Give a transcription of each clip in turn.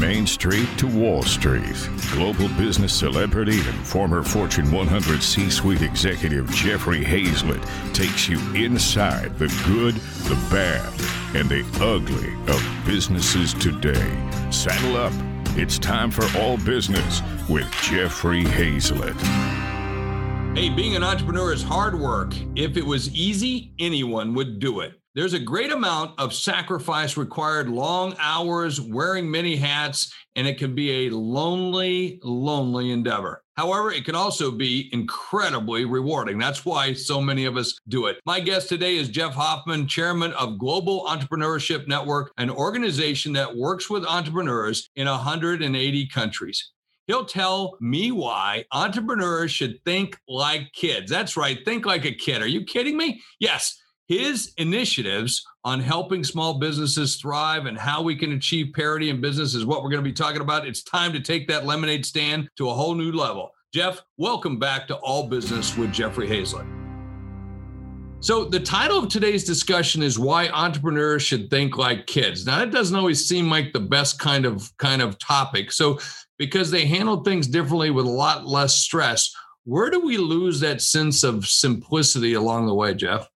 Main Street to Wall Street, global business celebrity and former Fortune 100 C suite executive Jeffrey Hayzlett takes you inside the good, the bad, and the ugly of businesses today. Saddle up. It's time for All Business with Jeffrey Hayzlett. Hey, being an entrepreneur is hard work. If it was easy, anyone would do it. There's a great amount of sacrifice required, long hours, wearing many hats, and it can be a lonely, lonely endeavor. However, it can also be incredibly rewarding. That's why so many of us do it. My guest today is Jeff Hoffman, chairman of Global Entrepreneurship Network, an organization that works with entrepreneurs in 180 countries. He'll tell me why entrepreneurs should think like kids. That's right, think like a kid. Are you kidding me? Yes. His initiatives on helping small businesses thrive and how we can achieve parity in business is what we're going to be talking about. It's time to take that lemonade stand to a whole new level. Jeff, welcome back to All Business with Jeffrey Hayzlett. So, the title of today's discussion is why entrepreneurs should think like kids. Now, that doesn't always seem like the best kind of kind of topic. So, because they handle things differently with a lot less stress, where do we lose that sense of simplicity along the way, Jeff?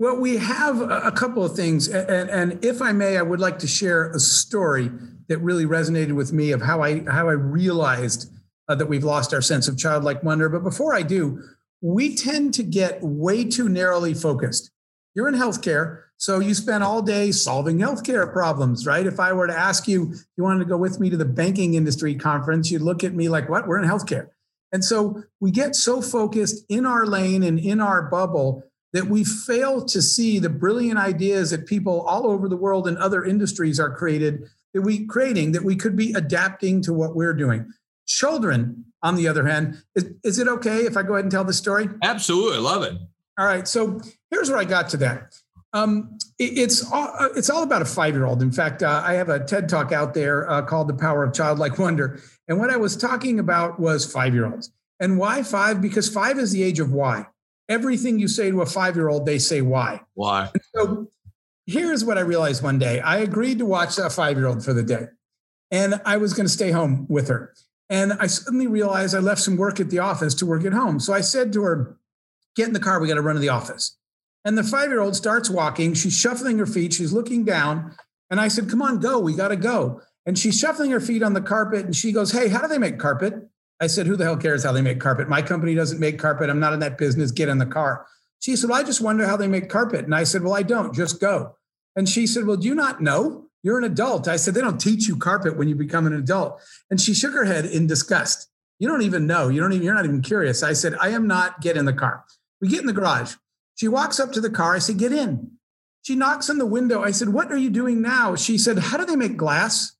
Well, we have a couple of things. And, and, if I may, I would like to share a story that really resonated with me of how I, how I realized uh, that we've lost our sense of childlike wonder. But before I do, we tend to get way too narrowly focused. You're in healthcare, so you spend all day solving healthcare problems, right? If I were to ask you, you wanted to go with me to the banking industry conference, you'd look at me like, what? We're in healthcare. And so we get so focused in our lane and in our bubble that we fail to see the brilliant ideas that people all over the world in other industries are created that we creating that we could be adapting to what we're doing. Children, on the other hand, is, is it okay if I go ahead and tell the story? Absolutely, love it. All right, so here's where I got to that. Um, it, it's all, uh, it's all about a five year old. In fact, uh, I have a TED talk out there uh, called "The Power of Childlike Wonder," and what I was talking about was five year olds. And why five? Because five is the age of why. Everything you say to a five year old, they say why. Why? And so here's what I realized one day. I agreed to watch a five year old for the day, and I was going to stay home with her. And I suddenly realized I left some work at the office to work at home. So I said to her, Get in the car, we got to run to the office. And the five year old starts walking. She's shuffling her feet, she's looking down. And I said, Come on, go, we got to go. And she's shuffling her feet on the carpet and she goes, Hey, how do they make carpet? I said, Who the hell cares how they make carpet? My company doesn't make carpet. I'm not in that business. Get in the car. She said, Well, I just wonder how they make carpet. And I said, Well, I don't. Just go. And she said, Well, do you not know? You're an adult. I said, They don't teach you carpet when you become an adult. And she shook her head in disgust. You don't even know. You don't even, you're not even curious. I said, I am not. Get in the car. We get in the garage. She walks up to the car. I said, Get in. She knocks on the window. I said, What are you doing now? She said, How do they make glass?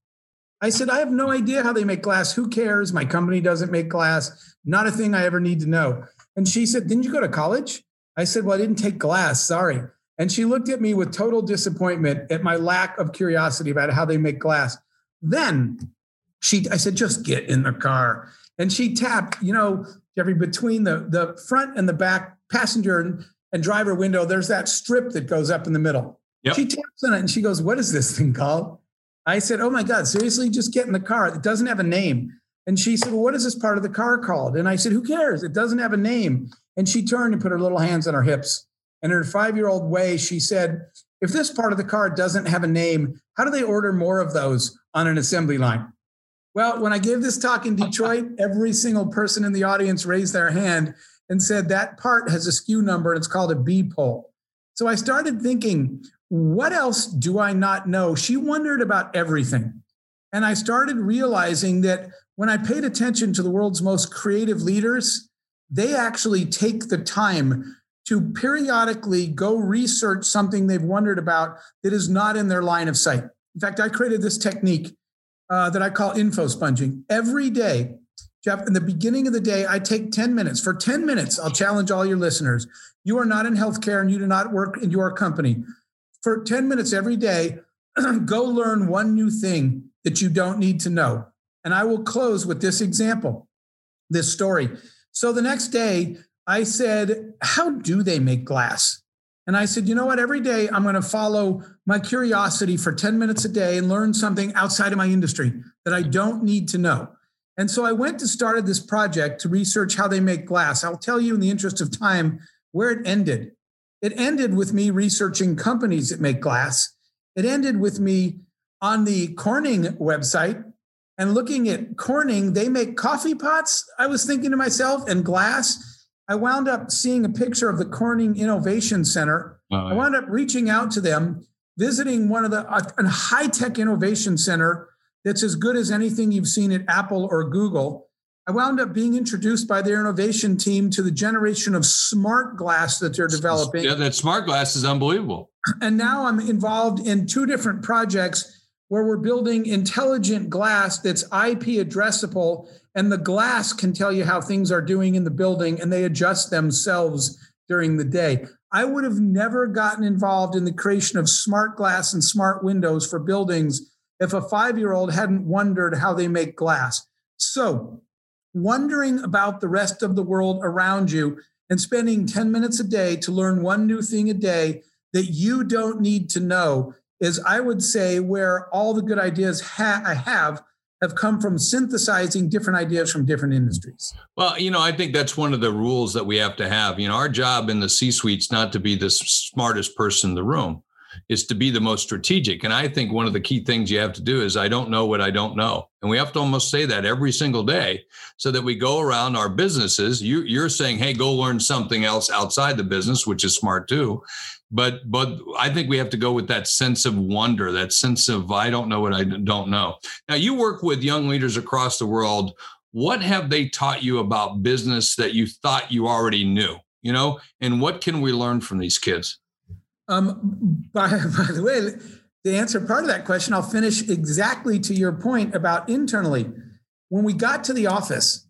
I said, I have no idea how they make glass. Who cares? My company doesn't make glass. Not a thing I ever need to know. And she said, Didn't you go to college? I said, Well, I didn't take glass. Sorry. And she looked at me with total disappointment at my lack of curiosity about how they make glass. Then she, I said, just get in the car. And she tapped, you know, Jeffrey, between the, the front and the back passenger and, and driver window, there's that strip that goes up in the middle. Yep. She taps on it and she goes, What is this thing called? I said, Oh my God, seriously, just get in the car. It doesn't have a name. And she said, Well, what is this part of the car called? And I said, Who cares? It doesn't have a name. And she turned and put her little hands on her hips. And in her five year old way, she said, If this part of the car doesn't have a name, how do they order more of those on an assembly line? Well, when I gave this talk in Detroit, every single person in the audience raised their hand and said that part has a SKU number and it's called a B pole. So I started thinking, what else do I not know? She wondered about everything. And I started realizing that when I paid attention to the world's most creative leaders, they actually take the time to periodically go research something they've wondered about that is not in their line of sight. In fact, I created this technique uh, that I call info sponging. Every day, Jeff, in the beginning of the day, I take 10 minutes. For 10 minutes, I'll challenge all your listeners. You are not in healthcare and you do not work in your company. For 10 minutes every day, go learn one new thing that you don't need to know. And I will close with this example, this story. So the next day, I said, How do they make glass? And I said, you know what? Every day I'm going to follow my curiosity for 10 minutes a day and learn something outside of my industry that I don't need to know. And so I went to started this project to research how they make glass. I'll tell you in the interest of time where it ended. It ended with me researching companies that make glass. It ended with me on the Corning website and looking at Corning, they make coffee pots. I was thinking to myself, and glass. I wound up seeing a picture of the Corning Innovation Center. Oh, I wound up reaching out to them, visiting one of the a high tech innovation center that's as good as anything you've seen at Apple or Google. I wound up being introduced by their innovation team to the generation of smart glass that they're developing. Yeah, that smart glass is unbelievable. And now I'm involved in two different projects where we're building intelligent glass that's IP addressable, and the glass can tell you how things are doing in the building and they adjust themselves during the day. I would have never gotten involved in the creation of smart glass and smart windows for buildings if a five year old hadn't wondered how they make glass. So, wondering about the rest of the world around you and spending 10 minutes a day to learn one new thing a day that you don't need to know is, I would say, where all the good ideas ha- I have have come from synthesizing different ideas from different industries. Well, you know, I think that's one of the rules that we have to have. You know, our job in the C suite is not to be the smartest person in the room is to be the most strategic. And I think one of the key things you have to do is I don't know what I don't know. And we have to almost say that every single day so that we go around our businesses. You, you're saying, hey, go learn something else outside the business, which is smart too. But but I think we have to go with that sense of wonder, that sense of I don't know what I don't know. Now you work with young leaders across the world. What have they taught you about business that you thought you already knew? You know, and what can we learn from these kids? Um, by, by the way, to answer part of that question, I'll finish exactly to your point about internally. When we got to the office,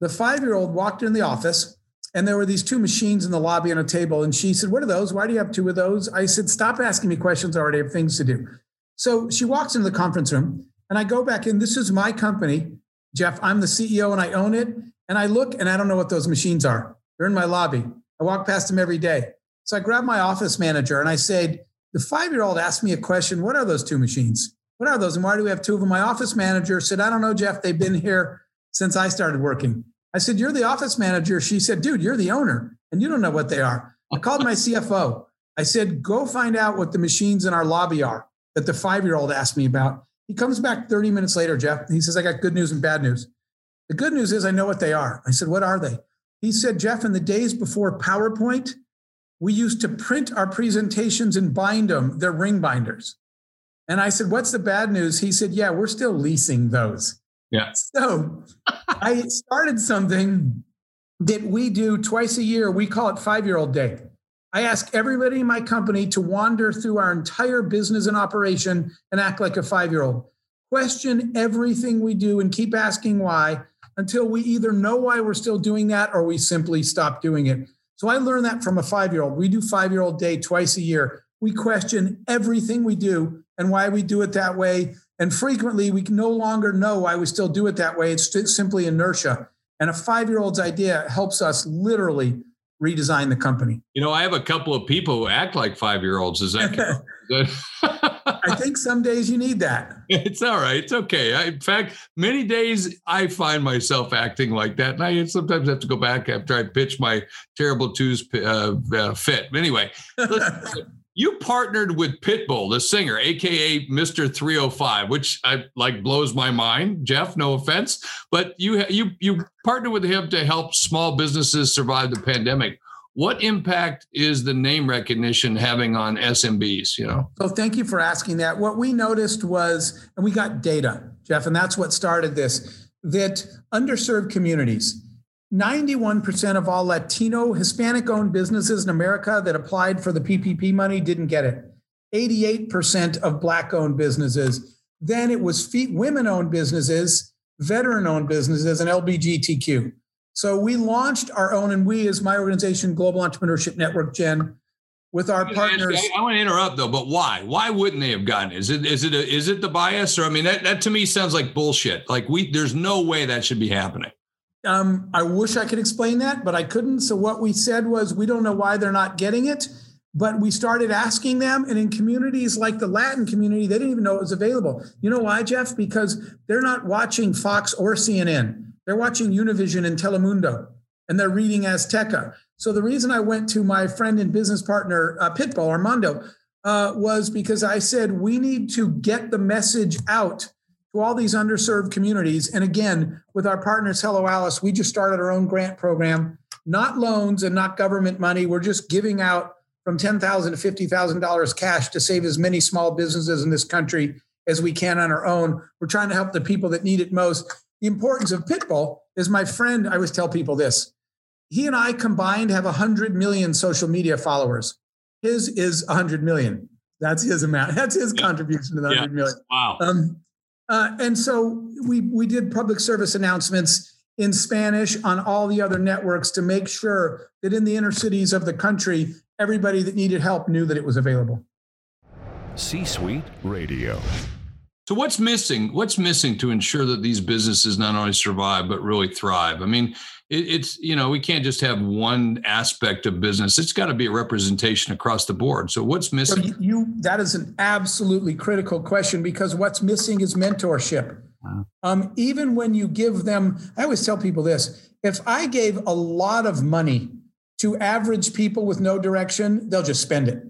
the five year old walked in the office and there were these two machines in the lobby on a table. And she said, What are those? Why do you have two of those? I said, Stop asking me questions. I already have things to do. So she walks into the conference room and I go back in. This is my company, Jeff. I'm the CEO and I own it. And I look and I don't know what those machines are. They're in my lobby. I walk past them every day. So I grabbed my office manager and I said, the five year old asked me a question What are those two machines? What are those? And why do we have two of them? My office manager said, I don't know, Jeff. They've been here since I started working. I said, You're the office manager. She said, Dude, you're the owner and you don't know what they are. I called my CFO. I said, Go find out what the machines in our lobby are that the five year old asked me about. He comes back 30 minutes later, Jeff. He says, I got good news and bad news. The good news is I know what they are. I said, What are they? He said, Jeff, in the days before PowerPoint, we used to print our presentations and bind them. They're ring binders. And I said, What's the bad news? He said, Yeah, we're still leasing those. Yeah. So I started something that we do twice a year. We call it Five Year Old Day. I ask everybody in my company to wander through our entire business and operation and act like a five year old. Question everything we do and keep asking why until we either know why we're still doing that or we simply stop doing it. So I learned that from a five year old. We do five year old day twice a year. We question everything we do and why we do it that way. And frequently, we no longer know why we still do it that way. It's simply inertia. And a five year old's idea helps us literally redesign the company. You know, I have a couple of people who act like five year olds. Is that? I think some days you need that. It's all right. It's okay. I, in fact, many days I find myself acting like that, and I sometimes have to go back after I pitch my terrible twos uh, uh, fit. Anyway, you partnered with Pitbull, the singer, aka Mister 305, which I like blows my mind. Jeff, no offense, but you you you partnered with him to help small businesses survive the pandemic what impact is the name recognition having on SMBs? You know. So thank you for asking that. What we noticed was, and we got data, Jeff, and that's what started this. That underserved communities, 91% of all Latino, Hispanic owned businesses in America that applied for the PPP money didn't get it. 88% of Black owned businesses. Then it was women owned businesses, veteran owned businesses, and LBGTQ. So we launched our own, and we, as my organization, Global Entrepreneurship Network, GEN, with our partners. I, I want to interrupt though, but why? Why wouldn't they have gotten it? Is it is it a, is it the bias, or I mean, that, that to me sounds like bullshit. Like we, there's no way that should be happening. Um, I wish I could explain that, but I couldn't. So what we said was, we don't know why they're not getting it. But we started asking them, and in communities like the Latin community, they didn't even know it was available. You know why, Jeff? Because they're not watching Fox or CNN. They're watching Univision and Telemundo, and they're reading Azteca. So the reason I went to my friend and business partner, uh, Pitbull Armando, uh, was because I said we need to get the message out to all these underserved communities. And again, with our partners, Hello Alice, we just started our own grant program, not loans and not government money. We're just giving out from 10,000 to $50,000 cash to save as many small businesses in this country as we can on our own. We're trying to help the people that need it most. The importance of Pitbull is my friend, I always tell people this. He and I combined have 100 million social media followers. His is 100 million. That's his amount. That's his contribution to the 100 yeah. million. Wow. Um, uh, and so we we did public service announcements in Spanish on all the other networks to make sure that in the inner cities of the country, everybody that needed help knew that it was available. C Suite Radio. So what's missing? What's missing to ensure that these businesses not only survive but really thrive? I mean, it, it's you know we can't just have one aspect of business. It's got to be a representation across the board. So what's missing? So you that is an absolutely critical question because what's missing is mentorship. Wow. Um, even when you give them, I always tell people this: if I gave a lot of money to average people with no direction, they'll just spend it.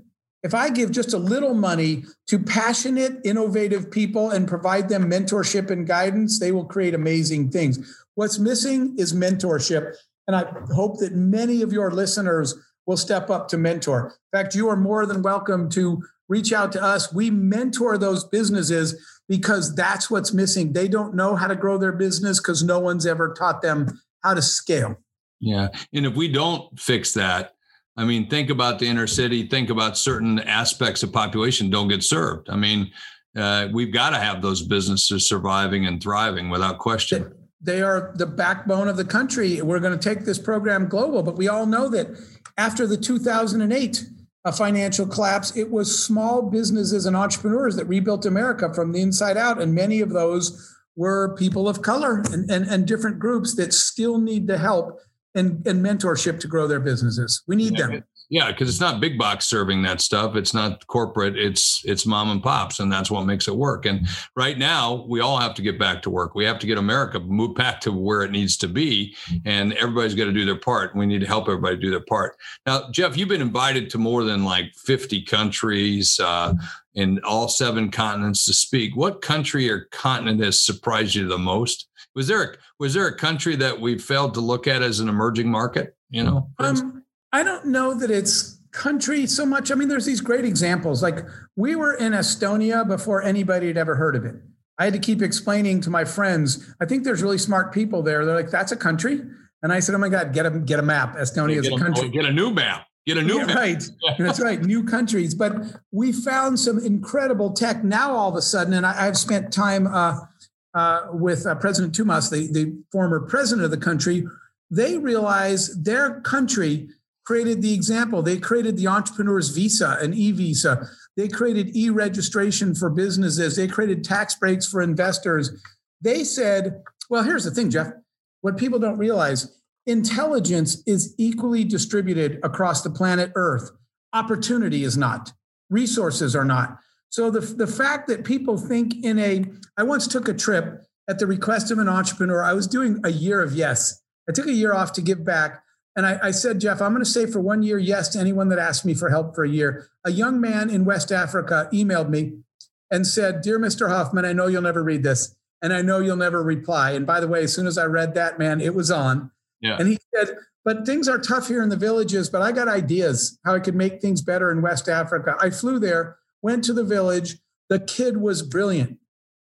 If I give just a little money to passionate, innovative people and provide them mentorship and guidance, they will create amazing things. What's missing is mentorship. And I hope that many of your listeners will step up to mentor. In fact, you are more than welcome to reach out to us. We mentor those businesses because that's what's missing. They don't know how to grow their business because no one's ever taught them how to scale. Yeah. And if we don't fix that, I mean, think about the inner city, think about certain aspects of population don't get served. I mean, uh, we've got to have those businesses surviving and thriving without question. They are the backbone of the country. We're going to take this program global, but we all know that after the 2008 uh, financial collapse, it was small businesses and entrepreneurs that rebuilt America from the inside out. And many of those were people of color and, and, and different groups that still need the help and, and mentorship to grow their businesses. We need yeah, them. Yeah, because it's not big box serving that stuff. It's not corporate. It's it's mom and pops, and that's what makes it work. And right now, we all have to get back to work. We have to get America move back to where it needs to be, and everybody's got to do their part. We need to help everybody do their part. Now, Jeff, you've been invited to more than like 50 countries uh, in all seven continents to speak. What country or continent has surprised you the most? Was there a, was there a country that we failed to look at as an emerging market? You know, um, I don't know that it's country so much. I mean, there's these great examples. Like we were in Estonia before anybody had ever heard of it. I had to keep explaining to my friends. I think there's really smart people there. They're like, "That's a country," and I said, "Oh my God, get a get a map. Estonia is a country. Get a new map." Get a new yeah, right. That's right. New countries. But we found some incredible tech now all of a sudden. And I, have spent time uh, uh, with uh, President Toomas, the, the former president of the country, they realized their country created the example. They created the entrepreneur's visa, an e visa. They created e registration for businesses. They created tax breaks for investors. They said, well, here's the thing, Jeff. What people don't realize intelligence is equally distributed across the planet Earth. Opportunity is not, resources are not. So the, the fact that people think in a, I once took a trip at the request of an entrepreneur. I was doing a year of yes. I took a year off to give back. And I, I said, Jeff, I'm going to say for one year yes to anyone that asked me for help for a year. A young man in West Africa emailed me and said, Dear Mr. Hoffman, I know you'll never read this and I know you'll never reply. And by the way, as soon as I read that, man, it was on. Yeah. And he said, But things are tough here in the villages, but I got ideas how I could make things better in West Africa. I flew there went to the village. The kid was brilliant.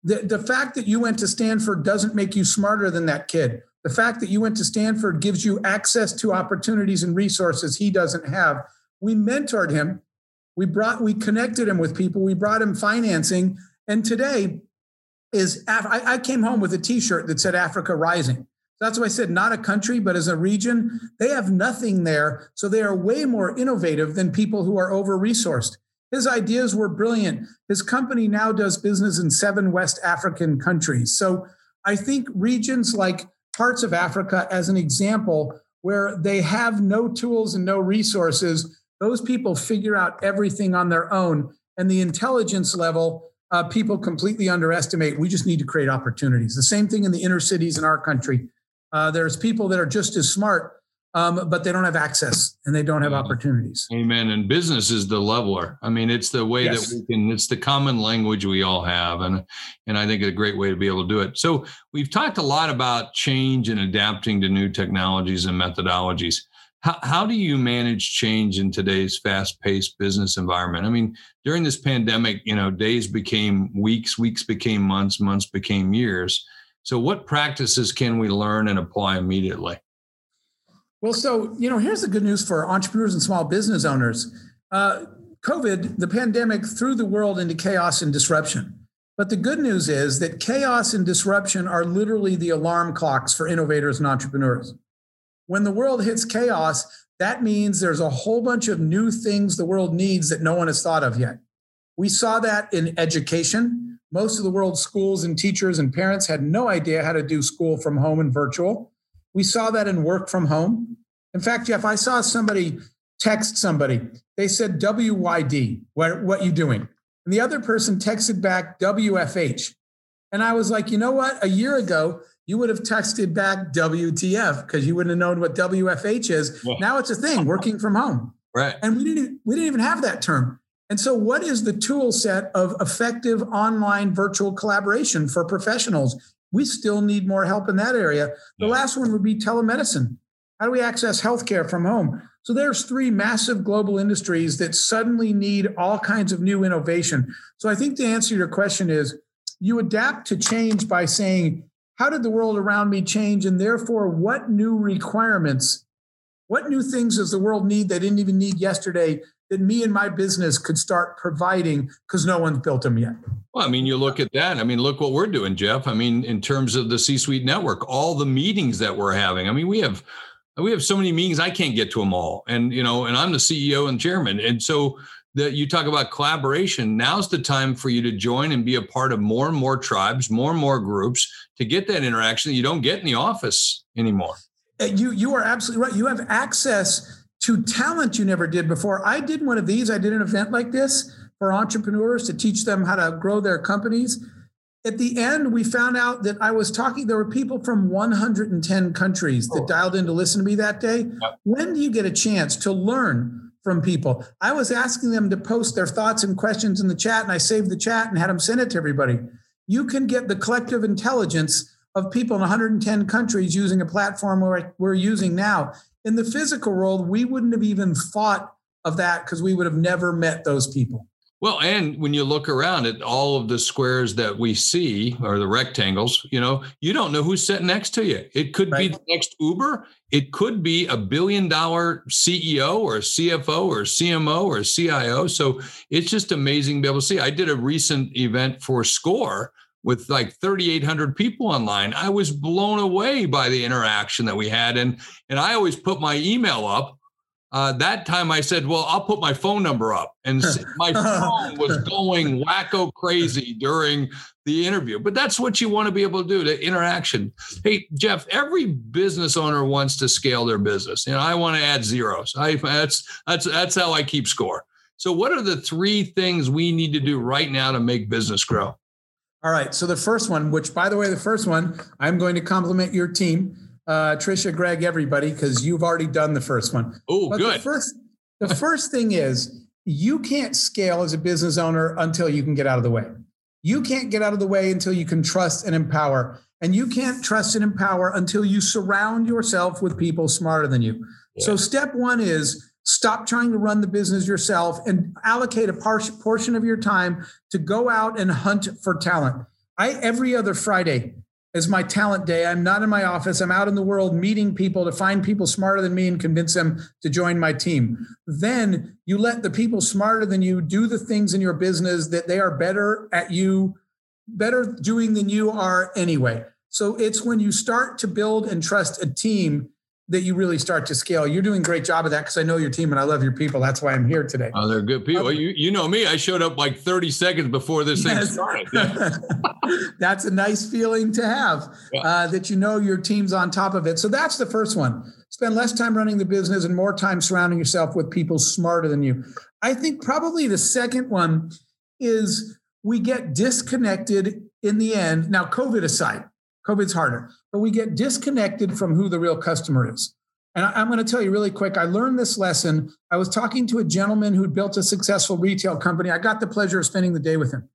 The, the fact that you went to Stanford doesn't make you smarter than that kid. The fact that you went to Stanford gives you access to opportunities and resources he doesn't have. We mentored him. We brought, we connected him with people. We brought him financing. And today is, I, I came home with a T-shirt that said Africa Rising. That's why I said not a country, but as a region, they have nothing there. So they are way more innovative than people who are over resourced. His ideas were brilliant. His company now does business in seven West African countries. So I think regions like parts of Africa, as an example, where they have no tools and no resources, those people figure out everything on their own. And the intelligence level, uh, people completely underestimate. We just need to create opportunities. The same thing in the inner cities in our country. Uh, there's people that are just as smart, um, but they don't have access and they don't have opportunities. Amen. And business is the leveler. I mean, it's the way yes. that we can. It's the common language we all have, and and I think it's a great way to be able to do it. So we've talked a lot about change and adapting to new technologies and methodologies. How, how do you manage change in today's fast-paced business environment? I mean, during this pandemic, you know, days became weeks, weeks became months, months became years. So, what practices can we learn and apply immediately? Well, so, you know, here's the good news for entrepreneurs and small business owners. Uh, COVID, the pandemic, threw the world into chaos and disruption. But the good news is that chaos and disruption are literally the alarm clocks for innovators and entrepreneurs. When the world hits chaos, that means there's a whole bunch of new things the world needs that no one has thought of yet. We saw that in education. Most of the world's schools and teachers and parents had no idea how to do school from home and virtual. We saw that in work from home. In fact, Jeff, I saw somebody text somebody. They said WYD, what, what you doing? And the other person texted back WFH. And I was like, you know what? A year ago, you would have texted back WTF because you wouldn't have known what WFH is. Yeah. Now it's a thing, working from home. Right. And we didn't we didn't even have that term. And so what is the tool set of effective online virtual collaboration for professionals we still need more help in that area. The last one would be telemedicine. How do we access healthcare from home? So there's three massive global industries that suddenly need all kinds of new innovation. So I think the answer to your question is you adapt to change by saying, how did the world around me change? And therefore, what new requirements, what new things does the world need they didn't even need yesterday that me and my business could start providing because no one's built them yet. Well, I mean, you look at that. I mean, look what we're doing, Jeff. I mean, in terms of the C-suite network, all the meetings that we're having. I mean, we have we have so many meetings I can't get to them all, and you know, and I'm the CEO and chairman, and so that you talk about collaboration. Now's the time for you to join and be a part of more and more tribes, more and more groups to get that interaction that you don't get in the office anymore. Uh, you you are absolutely right. You have access to talent you never did before. I did one of these. I did an event like this for entrepreneurs to teach them how to grow their companies. At the end, we found out that I was talking, there were people from 110 countries that oh. dialed in to listen to me that day. When do you get a chance to learn from people? I was asking them to post their thoughts and questions in the chat, and I saved the chat and had them send it to everybody. You can get the collective intelligence of people in 110 countries using a platform we're using now in the physical world, we wouldn't have even thought of that because we would have never met those people. Well, and when you look around at all of the squares that we see or the rectangles, you know, you don't know who's sitting next to you. It could right. be the next Uber. It could be a billion dollar CEO or CFO or CMO or CIO. So it's just amazing to be able to see. I did a recent event for SCORE with like 3800 people online i was blown away by the interaction that we had. And and i always put my email up. Uh, that time i said well i'll put my phone number up. And my phone was going wacko crazy during the interview. But that's what you want to be able to do to interaction. Hey jeff every business owner wants to scale their business. You know i want to add zeros. I, that's that's that's how i keep score. So what are the three things we need to do right now to make business grow all right. So the first one, which by the way, the first one, I'm going to compliment your team, uh, Trisha, Greg, everybody, because you've already done the first one. Oh, good. The first, the first thing is you can't scale as a business owner until you can get out of the way. You can't get out of the way until you can trust and empower. And you can't trust and empower until you surround yourself with people smarter than you. Yeah. So step one is Stop trying to run the business yourself and allocate a portion of your time to go out and hunt for talent. I every other Friday is my talent day. I'm not in my office. I'm out in the world meeting people to find people smarter than me and convince them to join my team. Then you let the people smarter than you do the things in your business that they are better at you, better doing than you are anyway. So it's when you start to build and trust a team that you really start to scale. You're doing a great job of that because I know your team and I love your people. That's why I'm here today. Oh, they're good people. Um, you, you know me. I showed up like 30 seconds before this yes. thing started. Yeah. that's a nice feeling to have yeah. uh, that you know your team's on top of it. So that's the first one. Spend less time running the business and more time surrounding yourself with people smarter than you. I think probably the second one is we get disconnected in the end. Now, COVID aside, COVID's harder, but we get disconnected from who the real customer is. And I'm going to tell you really quick. I learned this lesson. I was talking to a gentleman who'd built a successful retail company. I got the pleasure of spending the day with him.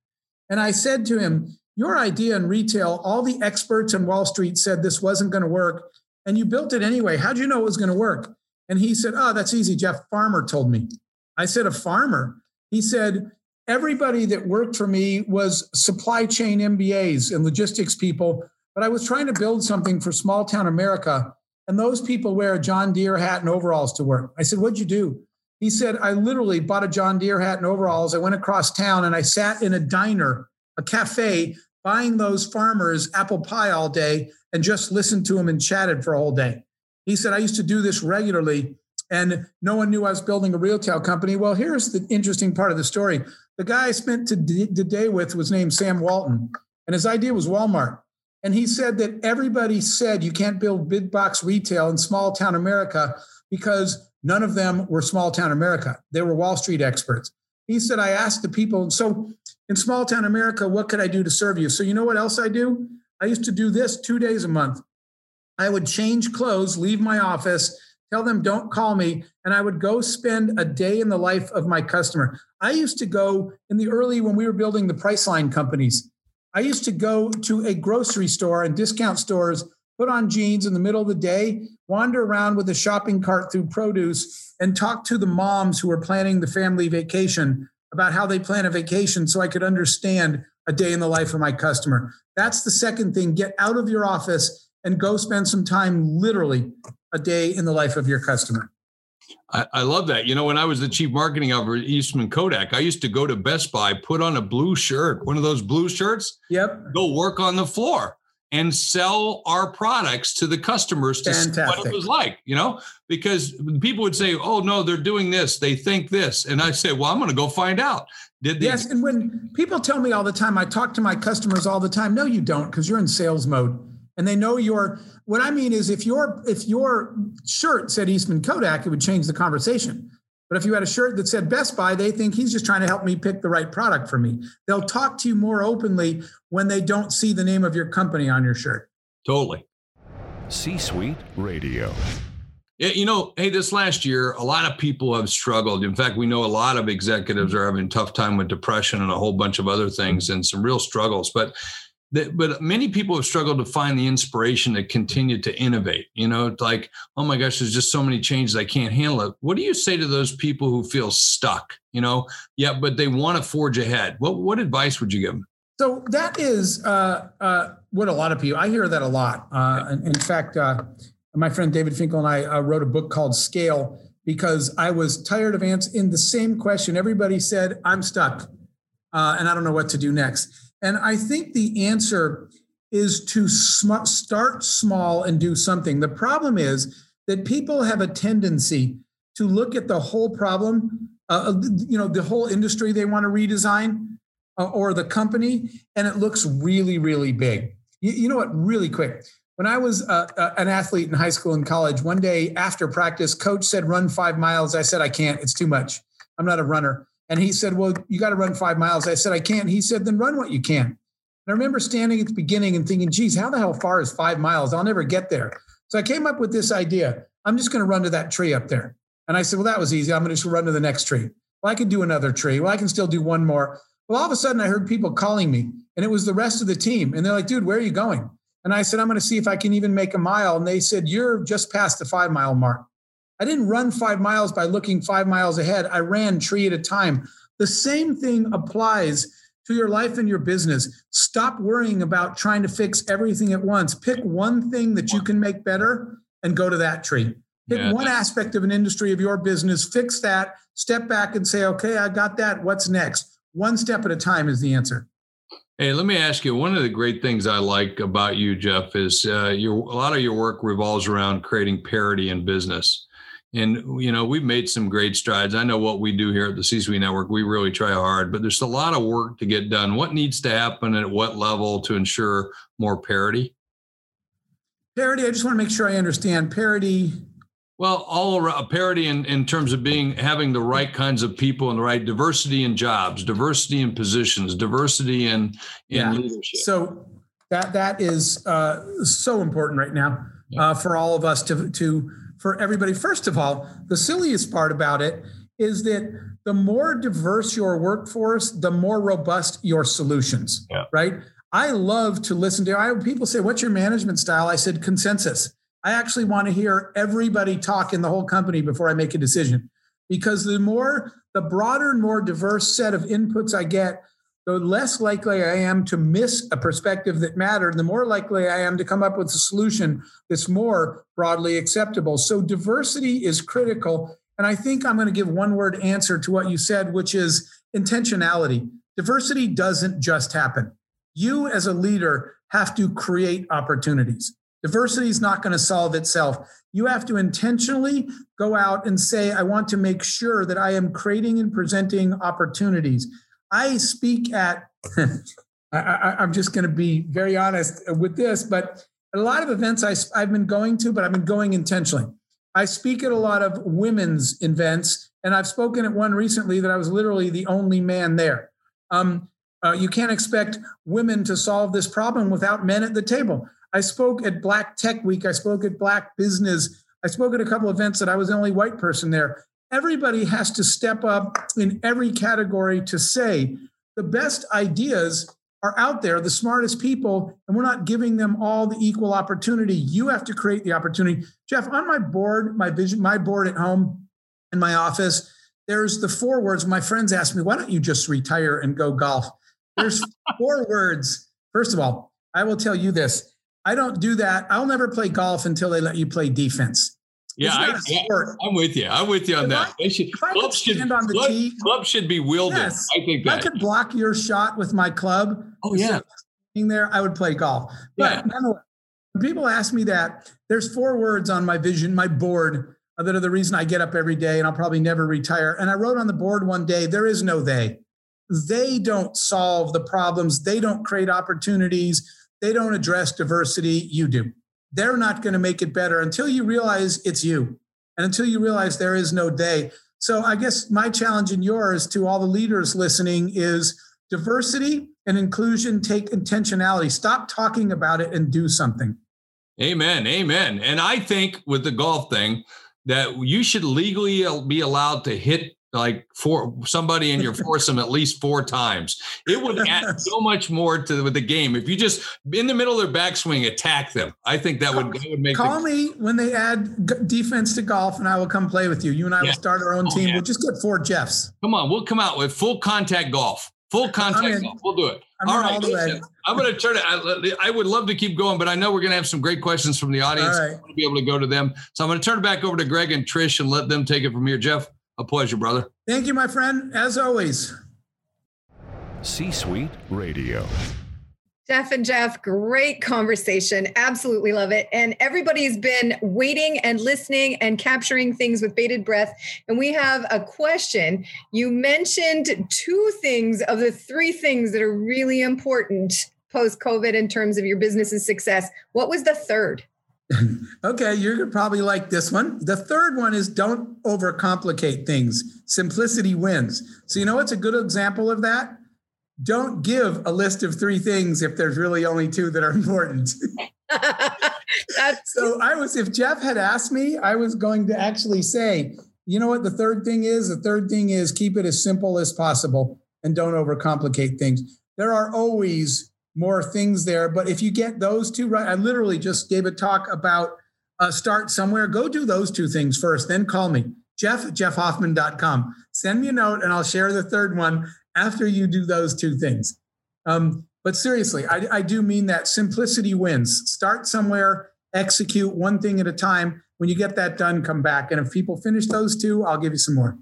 And I said to him, Your idea in retail, all the experts in Wall Street said this wasn't going to work. And you built it anyway. How'd you know it was going to work? And he said, Oh, that's easy. Jeff Farmer told me. I said, A farmer? He said, Everybody that worked for me was supply chain MBAs and logistics people but I was trying to build something for small town America. And those people wear a John Deere hat and overalls to work. I said, What'd you do? He said, I literally bought a John Deere hat and overalls. I went across town and I sat in a diner, a cafe, buying those farmers apple pie all day and just listened to them and chatted for a whole day. He said, I used to do this regularly and no one knew I was building a retail company. Well, here's the interesting part of the story. The guy I spent the day with was named Sam Walton, and his idea was Walmart. And he said that everybody said you can't build big box retail in small town America because none of them were small town America. They were Wall Street experts. He said, I asked the people, so in small town America, what could I do to serve you? So, you know what else I do? I used to do this two days a month. I would change clothes, leave my office, tell them don't call me, and I would go spend a day in the life of my customer. I used to go in the early when we were building the Priceline companies. I used to go to a grocery store and discount stores, put on jeans in the middle of the day, wander around with a shopping cart through produce, and talk to the moms who were planning the family vacation about how they plan a vacation so I could understand a day in the life of my customer. That's the second thing. Get out of your office and go spend some time, literally, a day in the life of your customer. I, I, love that. You know, when I was the chief marketing officer at Eastman Kodak, I used to go to Best Buy, put on a blue shirt, one of those blue shirts. Yep. Go work on the floor and sell our products to the customers to Fantastic. see what it was like, you know, because people would say, oh, no, they're doing this. They think this. And I say, well, I'm going to go find out. Did they- yes. And when people tell me all the time, I talk to my customers all the time. No, you don't, because you're in sales mode and they know you're what I mean is if your if your shirt said Eastman Kodak, it would change the conversation. But if you had a shirt that said Best Buy, they think he's just trying to help me pick the right product for me. They'll talk to you more openly when they don't see the name of your company on your shirt. Totally. C Suite Radio. Yeah, you know, hey, this last year, a lot of people have struggled. In fact, we know a lot of executives are having tough time with depression and a whole bunch of other things and some real struggles. But that, but many people have struggled to find the inspiration to continue to innovate. You know, it's like, oh my gosh, there's just so many changes I can't handle it. What do you say to those people who feel stuck? You know, yeah, but they want to forge ahead. What what advice would you give them? So that is uh, uh, what a lot of people. I hear that a lot. Uh, in, in, fact, uh, my friend David Finkel and I uh, wrote a book called Scale because I was tired of answering the same question. Everybody said, "I'm stuck, uh, and I don't know what to do next." And I think the answer is to sm- start small and do something. The problem is that people have a tendency to look at the whole problem, uh, you know, the whole industry they want to redesign uh, or the company, and it looks really, really big. You, you know what? Really quick. When I was uh, uh, an athlete in high school and college, one day after practice, coach said, run five miles. I said, I can't. It's too much. I'm not a runner. And he said, Well, you got to run five miles. I said, I can't. He said, Then run what you can. And I remember standing at the beginning and thinking, geez, how the hell far is five miles? I'll never get there. So I came up with this idea. I'm just going to run to that tree up there. And I said, Well, that was easy. I'm going to just run to the next tree. Well, I can do another tree. Well, I can still do one more. Well, all of a sudden, I heard people calling me, and it was the rest of the team. And they're like, Dude, where are you going? And I said, I'm going to see if I can even make a mile. And they said, You're just past the five mile mark. I didn't run five miles by looking five miles ahead. I ran tree at a time. The same thing applies to your life and your business. Stop worrying about trying to fix everything at once. Pick one thing that you can make better and go to that tree. Pick yeah. one aspect of an industry of your business, fix that, step back and say, okay, I got that. What's next? One step at a time is the answer. Hey, let me ask you. One of the great things I like about you, Jeff, is uh, your a lot of your work revolves around creating parity in business. And you know, we've made some great strides. I know what we do here at the C-Suite Network. We really try hard, but there's a lot of work to get done. What needs to happen at what level to ensure more parity? Parity. I just want to make sure I understand parity well, all around parity in, in terms of being having the right kinds of people and the right diversity in jobs, diversity in positions, diversity in in yeah. leadership. So that that is uh, so important right now yeah. uh, for all of us to to for everybody. First of all, the silliest part about it is that the more diverse your workforce, the more robust your solutions. Yeah. Right. I love to listen to. I people say, "What's your management style?" I said, "Consensus." I actually want to hear everybody talk in the whole company before I make a decision. Because the more, the broader and more diverse set of inputs I get, the less likely I am to miss a perspective that mattered, the more likely I am to come up with a solution that's more broadly acceptable. So diversity is critical. And I think I'm going to give one word answer to what you said, which is intentionality. Diversity doesn't just happen. You, as a leader, have to create opportunities. Diversity is not going to solve itself. You have to intentionally go out and say, I want to make sure that I am creating and presenting opportunities. I speak at, I, am just going to be very honest with this, but a lot of events I, I've been going to, but I've been going intentionally. I speak at a lot of women's events, and I've spoken at one recently that I was literally the only man there. Um, uh, you can't expect women to solve this problem without men at the table. I spoke at Black Tech Week. I spoke at Black Business. I spoke at a couple events that I was the only white person there. Everybody has to step up in every category to say the best ideas are out there, the smartest people, and we're not giving them all the equal opportunity. You have to create the opportunity. Jeff, on my board, my vision, my board at home in my office, there's the four words. My friends ask me, why don't you just retire and go golf? There's four words. First of all, I will tell you this I don't do that. I'll never play golf until they let you play defense. Yeah, I, am with you. I'm with you on if that. I, should, should, club, tee, club should be wielded. Yes, I think that. I could block your shot with my club. Oh, yeah. being There, I would play golf. But yeah. when people ask me that, there's four words on my vision, my board, uh, that are the reason I get up every day and I'll probably never retire. And I wrote on the board one day, there is no they. They don't solve the problems, they don't create opportunities they don't address diversity, you do. They're not going to make it better until you realize it's you and until you realize there is no day. So I guess my challenge and yours to all the leaders listening is diversity and inclusion take intentionality. Stop talking about it and do something. Amen. Amen. And I think with the golf thing, that you should legally be allowed to hit like for somebody in your foursome at least four times. It would add so much more to the game if you just in the middle of their backswing attack them. I think that would, that would make. Call the, me when they add g- defense to golf, and I will come play with you. You and I yeah. will start our own oh, team. Yeah. We'll just get four Jeffs. Come on, we'll come out with full contact golf. Full contact golf. We'll do it. I'm all right. All I'm going to turn it. I, I, would love to keep going, but I know we're going to have some great questions from the audience. Right. I want to be able to go to them. So I'm going to turn it back over to Greg and Trish and let them take it from here. Jeff, a pleasure, brother. Thank you, my friend, as always. C Suite Radio. Jeff and Jeff, great conversation. Absolutely love it. And everybody's been waiting and listening and capturing things with bated breath. And we have a question. You mentioned two things of the three things that are really important post COVID in terms of your business's success. What was the third? Okay, you're probably like this one. The third one is don't overcomplicate things. Simplicity wins. So, you know what's a good example of that? Don't give a list of three things if there's really only two that are important. so, I was, if Jeff had asked me, I was going to actually say, you know what the third thing is? The third thing is keep it as simple as possible and don't overcomplicate things. There are always more things there. But if you get those two right, I literally just gave a talk about uh, start somewhere. Go do those two things first, then call me, Jeff at jeffhoffman.com. Send me a note and I'll share the third one after you do those two things. Um, but seriously, I, I do mean that simplicity wins. Start somewhere, execute one thing at a time. When you get that done, come back. And if people finish those two, I'll give you some more.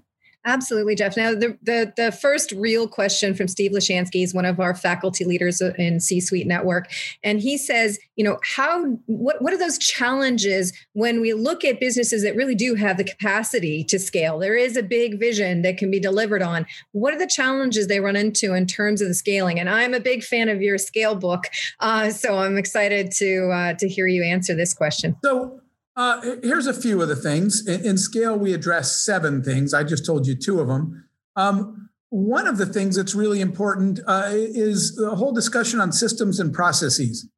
Absolutely, Jeff. Now, the, the, the first real question from Steve Lishansky is one of our faculty leaders in C-Suite Network, and he says, you know, how what what are those challenges when we look at businesses that really do have the capacity to scale? There is a big vision that can be delivered on. What are the challenges they run into in terms of the scaling? And I'm a big fan of your scale book, uh, so I'm excited to uh, to hear you answer this question. So uh, here's a few of the things. In, in, Scale, we address seven things. I just told you two of them. Um, one of the things that's really important uh, is the whole discussion on systems and processes.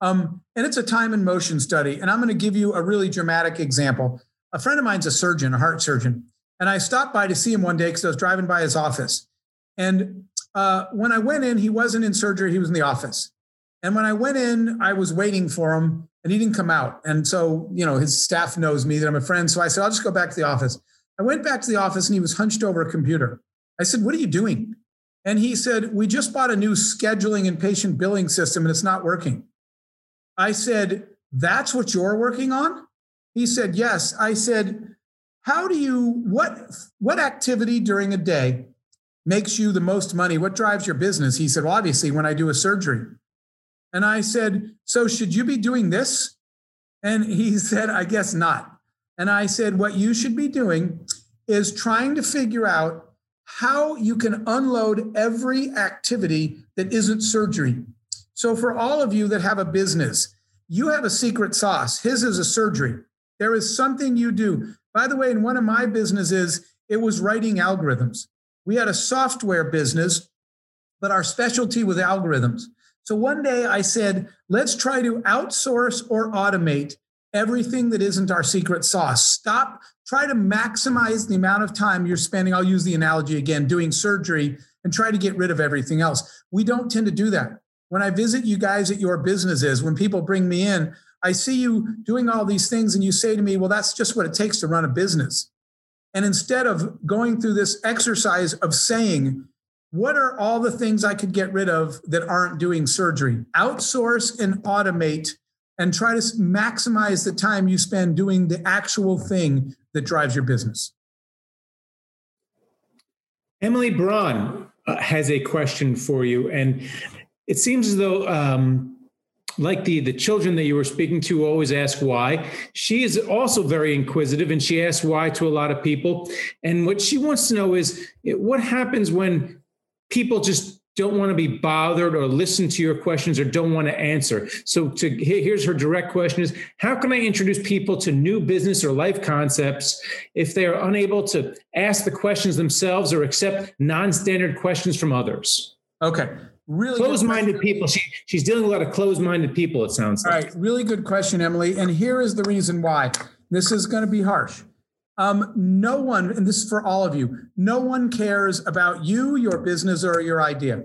Um, and it's a time and motion study. And I'm going to give you a really dramatic example. A friend of mine's a surgeon, a heart surgeon. And I stopped by to see him one day because I was driving by his office. And uh, when I went in, he wasn't in surgery, he was in the office. And when I went in, I was waiting for him and he didn't come out. And so, you know, his staff knows me that I'm a friend. So I said, I'll just go back to the office. I went back to the office and he was hunched over a computer. I said, What are you doing? And he said, We just bought a new scheduling and patient billing system and it's not working. I said, That's what you're working on? He said, Yes. I said, How do you, what, what activity during a day makes you the most money? What drives your business? He said, Well, obviously, when I do a surgery. And I said, So should you be doing this? And he said, I guess not. And I said, What you should be doing is trying to figure out how you can unload every activity that isn't surgery. So, for all of you that have a business, you have a secret sauce. His is a surgery. There is something you do. By the way, in one of my businesses, it was writing algorithms. We had a software business, but our specialty was algorithms. So one day I said, let's try to outsource or automate everything that isn't our secret sauce. Stop, try to maximize the amount of time you're spending. I'll use the analogy again doing surgery and try to get rid of everything else. We don't tend to do that. When I visit you guys at your businesses, when people bring me in, I see you doing all these things and you say to me, well, that's just what it takes to run a business. And instead of going through this exercise of saying, what are all the things I could get rid of that aren't doing surgery? Outsource and automate and try to maximize the time you spend doing the actual thing that drives your business. Emily Braun uh, has a question for you. And it seems as though, um, like the, the children that you were speaking to always ask why, she is also very inquisitive and she asks why to a lot of people. And what she wants to know is what happens when people just don't want to be bothered or listen to your questions or don't want to answer. So to here's her direct question is how can I introduce people to new business or life concepts if they are unable to ask the questions themselves or accept non-standard questions from others? Okay. Really closed-minded people. She, she's dealing with a lot of closed-minded people, it sounds like. All right, really good question, Emily. And here is the reason why. This is going to be harsh. Um, no one, and this is for all of you, no one cares about you, your business, or your idea.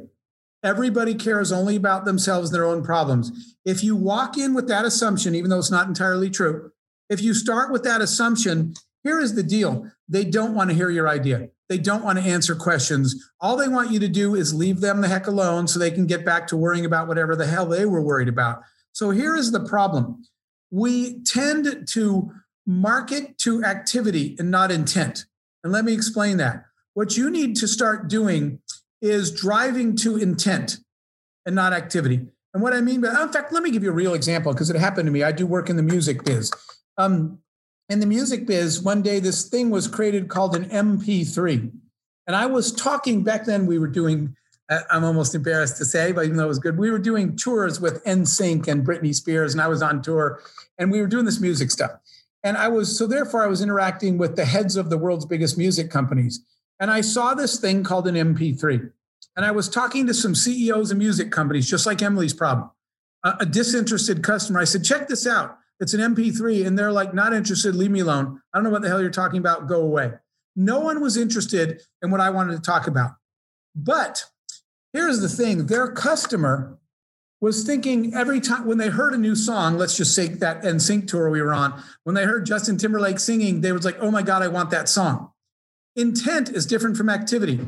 Everybody cares only about themselves, and their own problems. If you walk in with that assumption, even though it's not entirely true, if you start with that assumption, here is the deal they don't want to hear your idea. They don't want to answer questions. All they want you to do is leave them the heck alone so they can get back to worrying about whatever the hell they were worried about. So here is the problem we tend to market to activity and not intent. And let me explain that. What you need to start doing is driving to intent and not activity. And what I mean by, in fact, let me give you a real example because it happened to me. I do work in the music biz. Um, in the music biz, one day this thing was created called an MP3. And I was talking back then, we were doing, uh, I'm almost embarrassed to say, but even though it was good, we were doing tours with NSYNC and Britney Spears, and I was on tour, and we were doing this music stuff. And I was, so therefore, I was interacting with the heads of the world's biggest music companies. And I saw this thing called an MP3. And I was talking to some CEOs of music companies, just like Emily's problem, a, a disinterested customer. I said, check this out. It's an MP3. And they're like, not interested, leave me alone. I don't know what the hell you're talking about, go away. No one was interested in what I wanted to talk about. But here's the thing their customer was thinking every time when they heard a new song, let's just say that NSYNC tour we were on, when they heard Justin Timberlake singing, they was like, oh my God, I want that song. Intent is different from activity.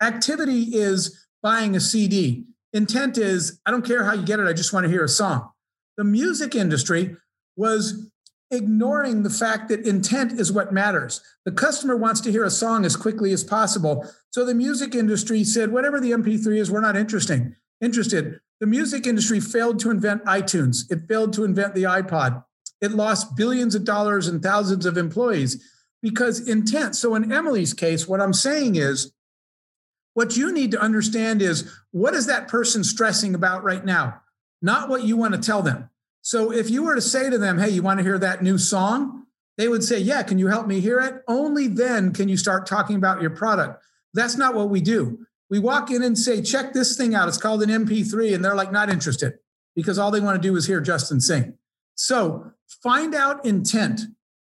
Activity is buying a CD. Intent is, I don't care how you get it, I just want to hear a song. The music industry was ignoring the fact that intent is what matters. The customer wants to hear a song as quickly as possible. So the music industry said, whatever the MP3 is, we're not interesting, interested. The music industry failed to invent iTunes. It failed to invent the iPod. It lost billions of dollars and thousands of employees because intent. So in Emily's case, what I'm saying is what you need to understand is what is that person stressing about right now, not what you want to tell them. So if you were to say to them, hey, you want to hear that new song? They would say, yeah, can you help me hear it? Only then can you start talking about your product. That's not what we do. We walk in and say, check this thing out. It's called an MP3. And they're like, not interested because all they want to do is hear Justin sing. So find out intent.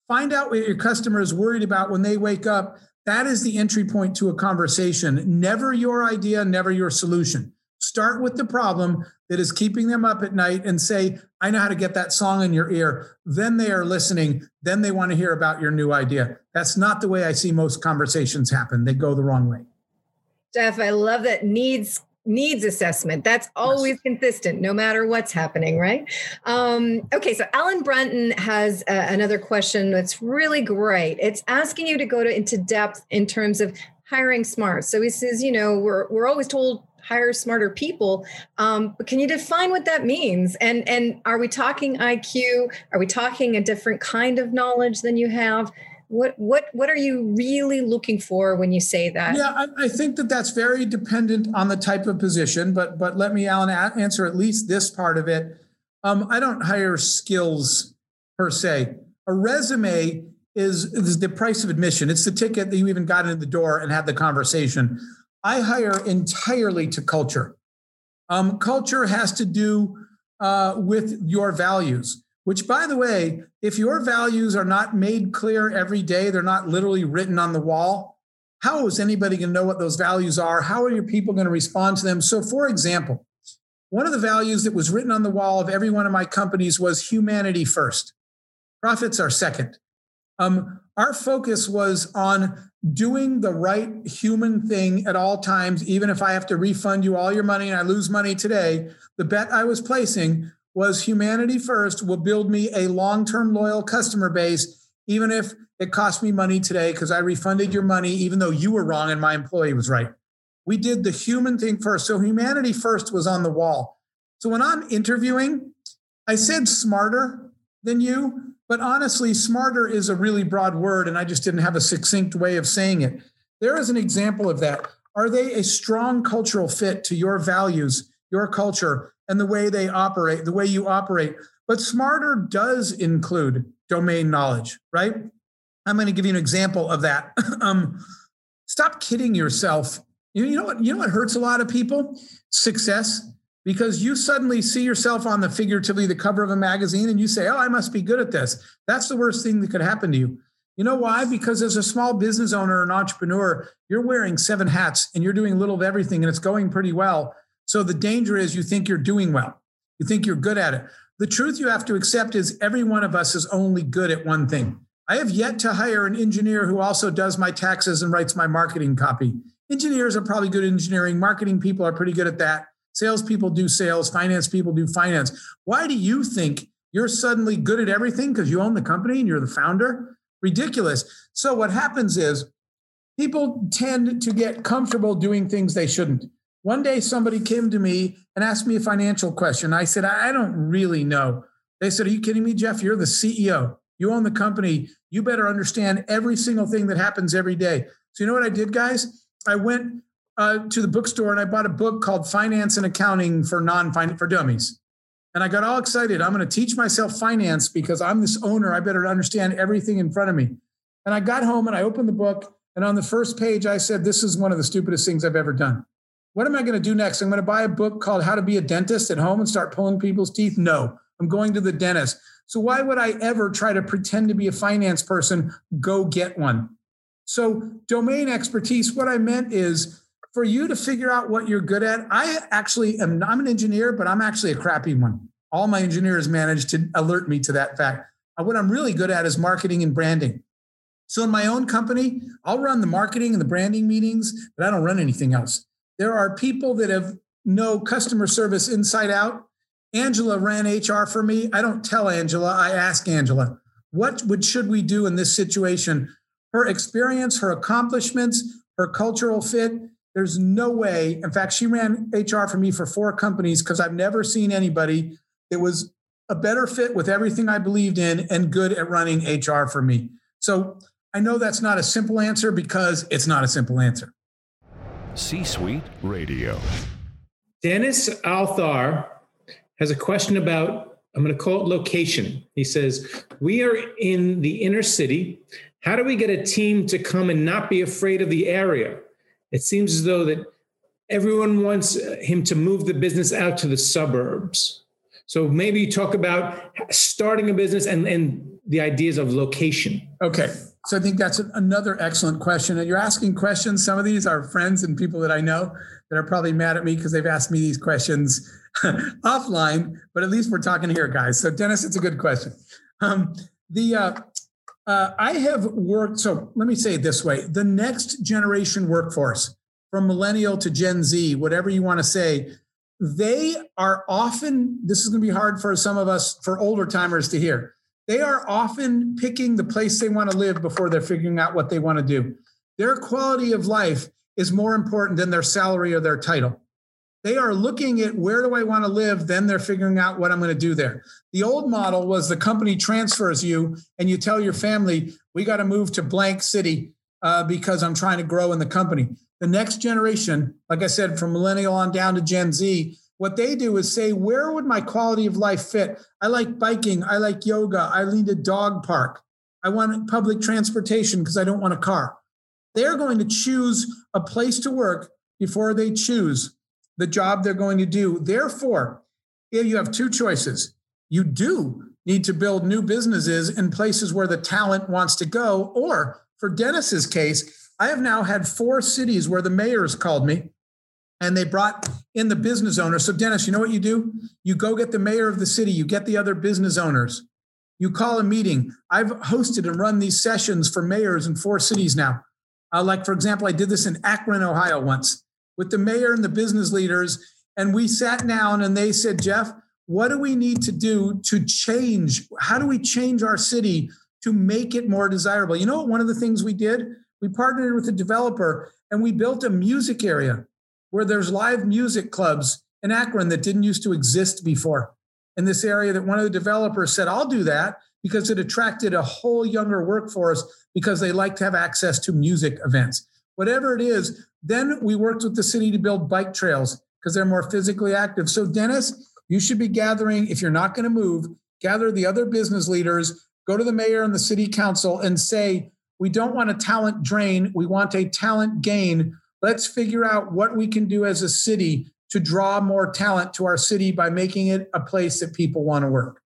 Find out what your customer is worried about when they wake up. That is the entry point to a conversation. Never your idea, never your solution. Start with the problem that is keeping them up at night and say, I know how to get that song in your ear. Then they are listening. Then they want to hear about your new idea. That's not the way I see most conversations happen. They go the wrong way. Jeff, I love that needs needs assessment. That's always yes. consistent no matter what's happening right? Um, okay so alan brunton has uh, another question that's really great. It's asking you to go to, into depth in terms of hiring smart. So he says you know we're, we're always told hire smarter people. Um, but can you define what that means? And and are we talking iq are we talking a different kind of knowledge than you have what what what are you really looking for when you say that? Yeah I, I, think that that's very dependent on the type of position but but let me alan answer at least this part of it. Um, i don't hire skills per se. A resume is, is the price of admission. It's the ticket that you even got in the door and had the conversation. I hire entirely to culture. Um, culture has to do uh, with your values which by the way, if your values are not made clear every day, they're not literally written on the wall, how is anybody going to know what those values are? How are your people going to respond to them? So, for example, one of the values that was written on the wall of every one of my companies was humanity first, profits are second. Um, our focus was on doing the right human thing at all times, even if I have to refund you all your money and I lose money today. The bet I was placing was humanity first will build me a long-term loyal customer base even if it cost me money today because i refunded your money even though you were wrong and my employee was right. We did the human thing first. So humanity first was on the wall. So when i'm interviewing i said smarter than you but honestly smarter is a really broad word and i just didn't have a succinct way of saying it. There is an example of that. Are they a strong cultural fit to your values your culture and the way they operate, the way you operate. But smarter does include domain knowledge, right? I'm going to give you an example of that. um, stop kidding yourself. You, you know what? You know what hurts a lot of people? Success, because you suddenly see yourself on the figuratively the cover of a magazine, and you say, "Oh, I must be good at this." That's the worst thing that could happen to you. You know why? Because as a small business owner, an entrepreneur, you're wearing seven hats and you're doing little of everything, and it's going pretty well. So the danger is you think you're doing well, you think you're good at it. The truth you have to accept is every one of us is only good at one thing. I have yet to hire an engineer who also does my taxes and writes my marketing copy. Engineers are probably good at engineering. Marketing people are pretty good at that. Salespeople do sales. Finance people do finance. Why do you think you're suddenly good at everything because you own the company and you're the founder? Ridiculous. So, what happens is people tend to get comfortable doing things they shouldn't. One day somebody came to me and asked me a financial question. I said, I don't really know. They said, Are you kidding me, Jeff? You're the CEO. You own the company. You better understand every single thing that happens every day. So, you know what I did, guys? I went uh, to the bookstore and I bought a book called Finance and Accounting for Non for Dummies. And I got all excited. I'm going to teach myself finance because I'm this owner. I better understand everything in front of me. And I got home and I opened the book. And on the first page, I said, This is one of the stupidest things I've ever done. What am I going to do next? I'm going to buy a book called How to Be a Dentist at Home and start pulling people's teeth? No, I'm going to the dentist. So why would I ever try to pretend to be a finance person? Go get one. So, domain expertise, what I meant is for you to figure out what you're good at. I actually am, I'm an engineer, but I'm actually a crappy one. All my engineers managed to alert me to that fact. Uh, what I'm really good at is marketing and branding. So, in my own company, I'll run the marketing and the branding meetings, but I don't run anything else. There are people that have no customer service inside out. Angela ran HR for me. I don't tell Angela, I ask Angela. What would should we do in this situation? Her experience, her accomplishments, her cultural fit. There's no way. In fact, she ran HR for me for four companies because I've never seen anybody that was a better fit with everything I believed in and good at running HR for me. So I know that's not a simple answer because it's not a simple answer. C Suite Radio. Dennis Althar has a question about, I'm going to call it location. He says, We are in the inner city. How do we get a team to come and not be afraid of the area? It seems as though that everyone wants uh, him to move the business out to the suburbs. So maybe talk about starting a business and, and the ideas of location. Okay. So I think that's another excellent question. And you're asking questions. Some of these are friends and people that I know that are probably mad at me because they've asked me these questions offline, but at least we're talking here, guys. So Dennis, it's a good question. Um, the uh, uh, I have worked. So let me say it this way: the next generation workforce, from millennial to Gen Z, whatever you want to say, they are often. This is going to be hard for some of us, for older timers, to hear they are often picking the place they want to live before they're figuring out what they want to do. Their quality of life is more important than their salary or their title. They are looking at where do I want to live, then they're figuring out what I'm going to do there. The old model was the company transfers you and you tell your family, we got to move to blank city uh, because I'm trying to grow in the company. The next generation, like I said, from millennial on down to Gen Z, what they do is say, where would my quality of life fit? I like biking. I like yoga. I need a dog park. I want public transportation because I don't want a car. They're going to choose a place to work before they choose the job they're going to do. Therefore, if you have two choices, you do need to build new businesses in places where the talent wants to go. Or for Dennis's case, I have now had four cities where the mayors called me and they brought in the business owners. So, Dennis, you know what you do? You go get the mayor of the city, you get the other business owners, you call a meeting. I've hosted and run these sessions for mayors in four cities now. Uh, like, for example, I did this in Akron, Ohio once with the mayor and the business leaders. And we sat down and they said, Jeff, what do we need to do to change? How do we change our city to make it more desirable? You know, what one of the things we did, we partnered with a developer and we built a music area where there's live music clubs in Akron that didn't used to exist before in this area that one of the developers said, I'll do that because it attracted a whole younger workforce because they like to have access to music events. Whatever it is, then we worked with the city to build bike trails because they're more physically active. So, Dennis, you should be gathering, if you're not going to move, gather the other business leaders, go to the mayor and the city council and say, we don't want a talent drain, we want a talent gain Let's figure out what we can do as a city to draw more talent to our city by making it a place that people want to work.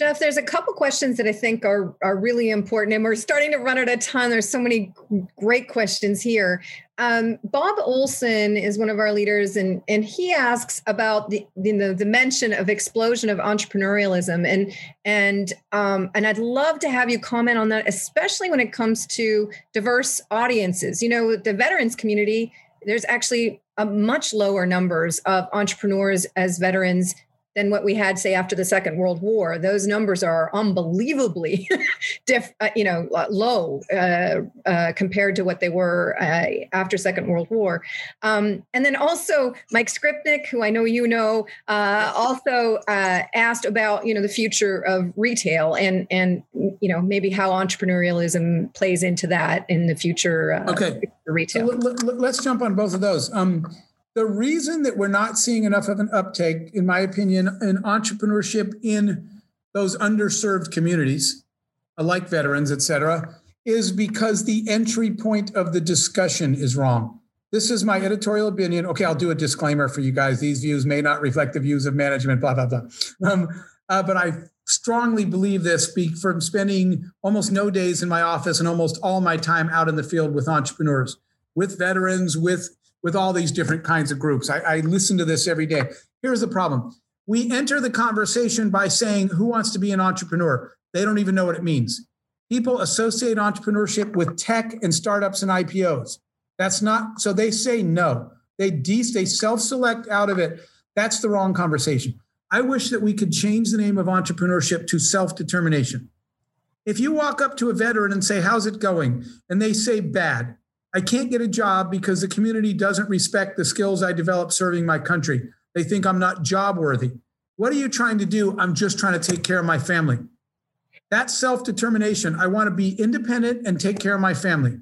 Jeff, there's a couple questions that I think are are really important, and we're starting to run out of time. There's so many great questions here. Um, Bob Olson is one of our leaders, and and he asks about the the, mention of explosion of entrepreneurialism, and and um, and I'd love to have you comment on that, especially when it comes to diverse audiences. You know, the veterans community. There's actually a much lower numbers of entrepreneurs as veterans than what we had say after the second world war. Those numbers are unbelievably diff, uh, you know uh, low uh, uh, compared to what they were uh, after second world war. Um, and then also mike skripnik who i know you know uh, also asked about you know the future of retail and and you know maybe how entrepreneurialism plays into that in the future okay. retail. So let, us jump on both of those. Um, the reason that we're not seeing enough of an uptake, in my opinion, in entrepreneurship in those underserved communities, uh, like veterans, et cetera, is because the entry point of the discussion is wrong. This is my editorial opinion. Okay, I'll do a disclaimer for you guys. These views may not reflect the views of management, blah, blah, blah. Um, uh, but I strongly believe this from spending almost no days in my office and almost all my time out in the field with entrepreneurs, with veterans, with with all these different kinds of groups. I, I listen to this every day. Here's the problem we enter the conversation by saying, Who wants to be an entrepreneur? They don't even know what it means. People associate entrepreneurship with tech and startups and IPOs. That's not, so they say no. They, de- they self select out of it. That's the wrong conversation. I wish that we could change the name of entrepreneurship to self determination. If you walk up to a veteran and say, How's it going? and they say, Bad, I can't get a job because the community doesn't respect the skills I developed serving my country. They think I'm not job worthy. What are you trying to do? I'm just trying to take care of my family. That's self determination. I want to be independent and take care of my family.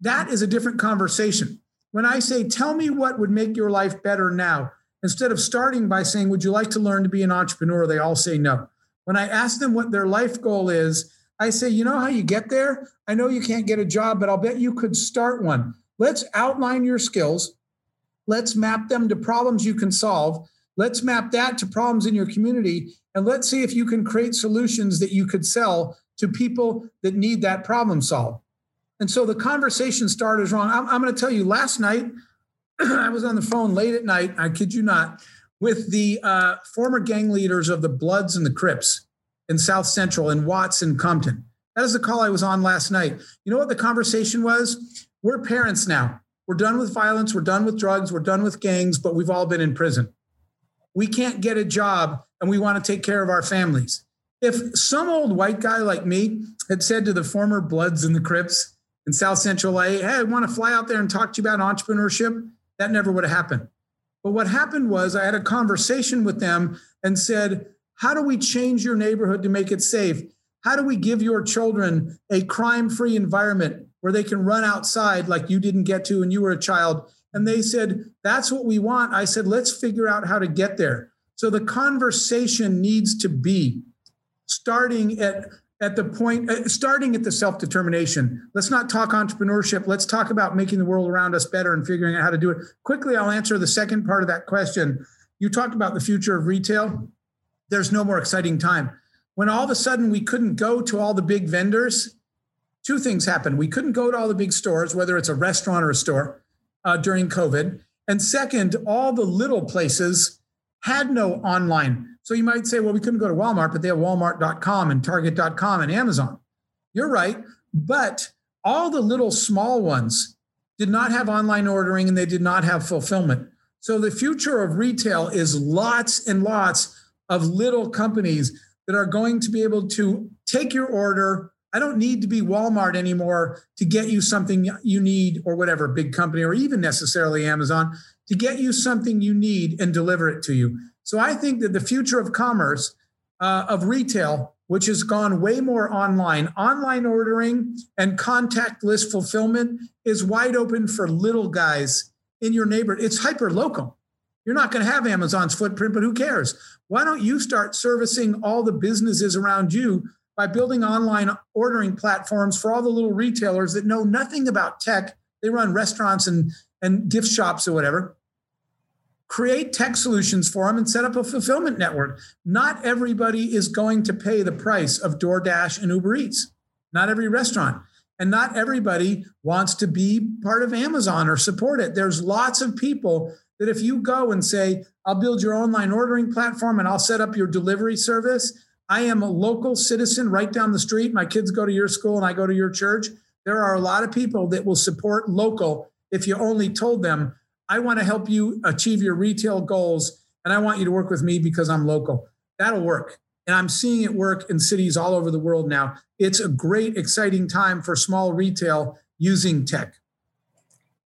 That is a different conversation. When I say, Tell me what would make your life better now, instead of starting by saying, Would you like to learn to be an entrepreneur? They all say no. When I ask them what their life goal is, I say, You know how you get there? I know you can't get a job, but I'll bet you could start one. Let's outline your skills. Let's map them to problems you can solve. Let's map that to problems in your community. And let's see if you can create solutions that you could sell to people that need that problem solved. And so the conversation started wrong. I'm, I'm going to tell you, last night, I was on the phone late at night, I kid you not, with the uh, former gang leaders of the Bloods and the Crips in South Central in Watts and Compton. That is the call I was on last night. You know what the conversation was? We're parents now. We're done with violence. We're done with drugs. We're done with gangs, but we've all been in prison. We can't get a job and we want to take care of our families. If some old white guy like me had said to the former Bloods and the Crips in South Central LA, Hey, I want to fly out there and talk to you about entrepreneurship, that never would have happened. But what happened was I had a conversation with them and said, How do we change your neighborhood to make it safe? How do we give your children a crime free environment where they can run outside like you didn't get to when you were a child? And they said, That's what we want. I said, Let's figure out how to get there. So the conversation needs to be starting at at the point uh, starting at the self-determination let's not talk entrepreneurship let's talk about making the world around us better and figuring out how to do it quickly i'll answer the second part of that question you talked about the future of retail there's no more exciting time when all of a sudden we couldn't go to all the big vendors, two things happened. We couldn't go to all the big stores, whether it's a restaurant or a store, uh, during COVID. And second, all the little places had no online. So you might say, well, we couldn't go to Walmart, but they have walmart.com and target.com and Amazon. You're right. But all the little small ones did not have online ordering and they did not have fulfillment. So the future of retail is lots and lots of little companies that are going to be able to take your order. I don't need to be Walmart anymore to get you something you need, or whatever big company, or even necessarily Amazon, to get you something you need and deliver it to you. So I think that the future of commerce, uh, of retail, which has gone way more online, online ordering and contactless fulfillment is wide open for little guys in your neighborhood. It's hyper local. You're not going to have Amazon's footprint, but who cares? Why don't you start servicing all the businesses around you by building online ordering platforms for all the little retailers that know nothing about tech? They run restaurants and, and gift shops or whatever. Create tech solutions for them and set up a fulfillment network. Not everybody is going to pay the price of DoorDash and Uber Eats. Not every restaurant. And not everybody wants to be part of Amazon or support it. There's lots of people that if you go and say, I'll build your online ordering platform and I'll set up your delivery service, I am a local citizen right down the street. My kids go to your school and I go to your church. There are a lot of people that will support local if you only told them, I want to help you achieve your retail goals and I want you to work with me because I'm local. That'll work. And I'm seeing it work in cities all over the world now. It's a great, exciting time for small retail using tech.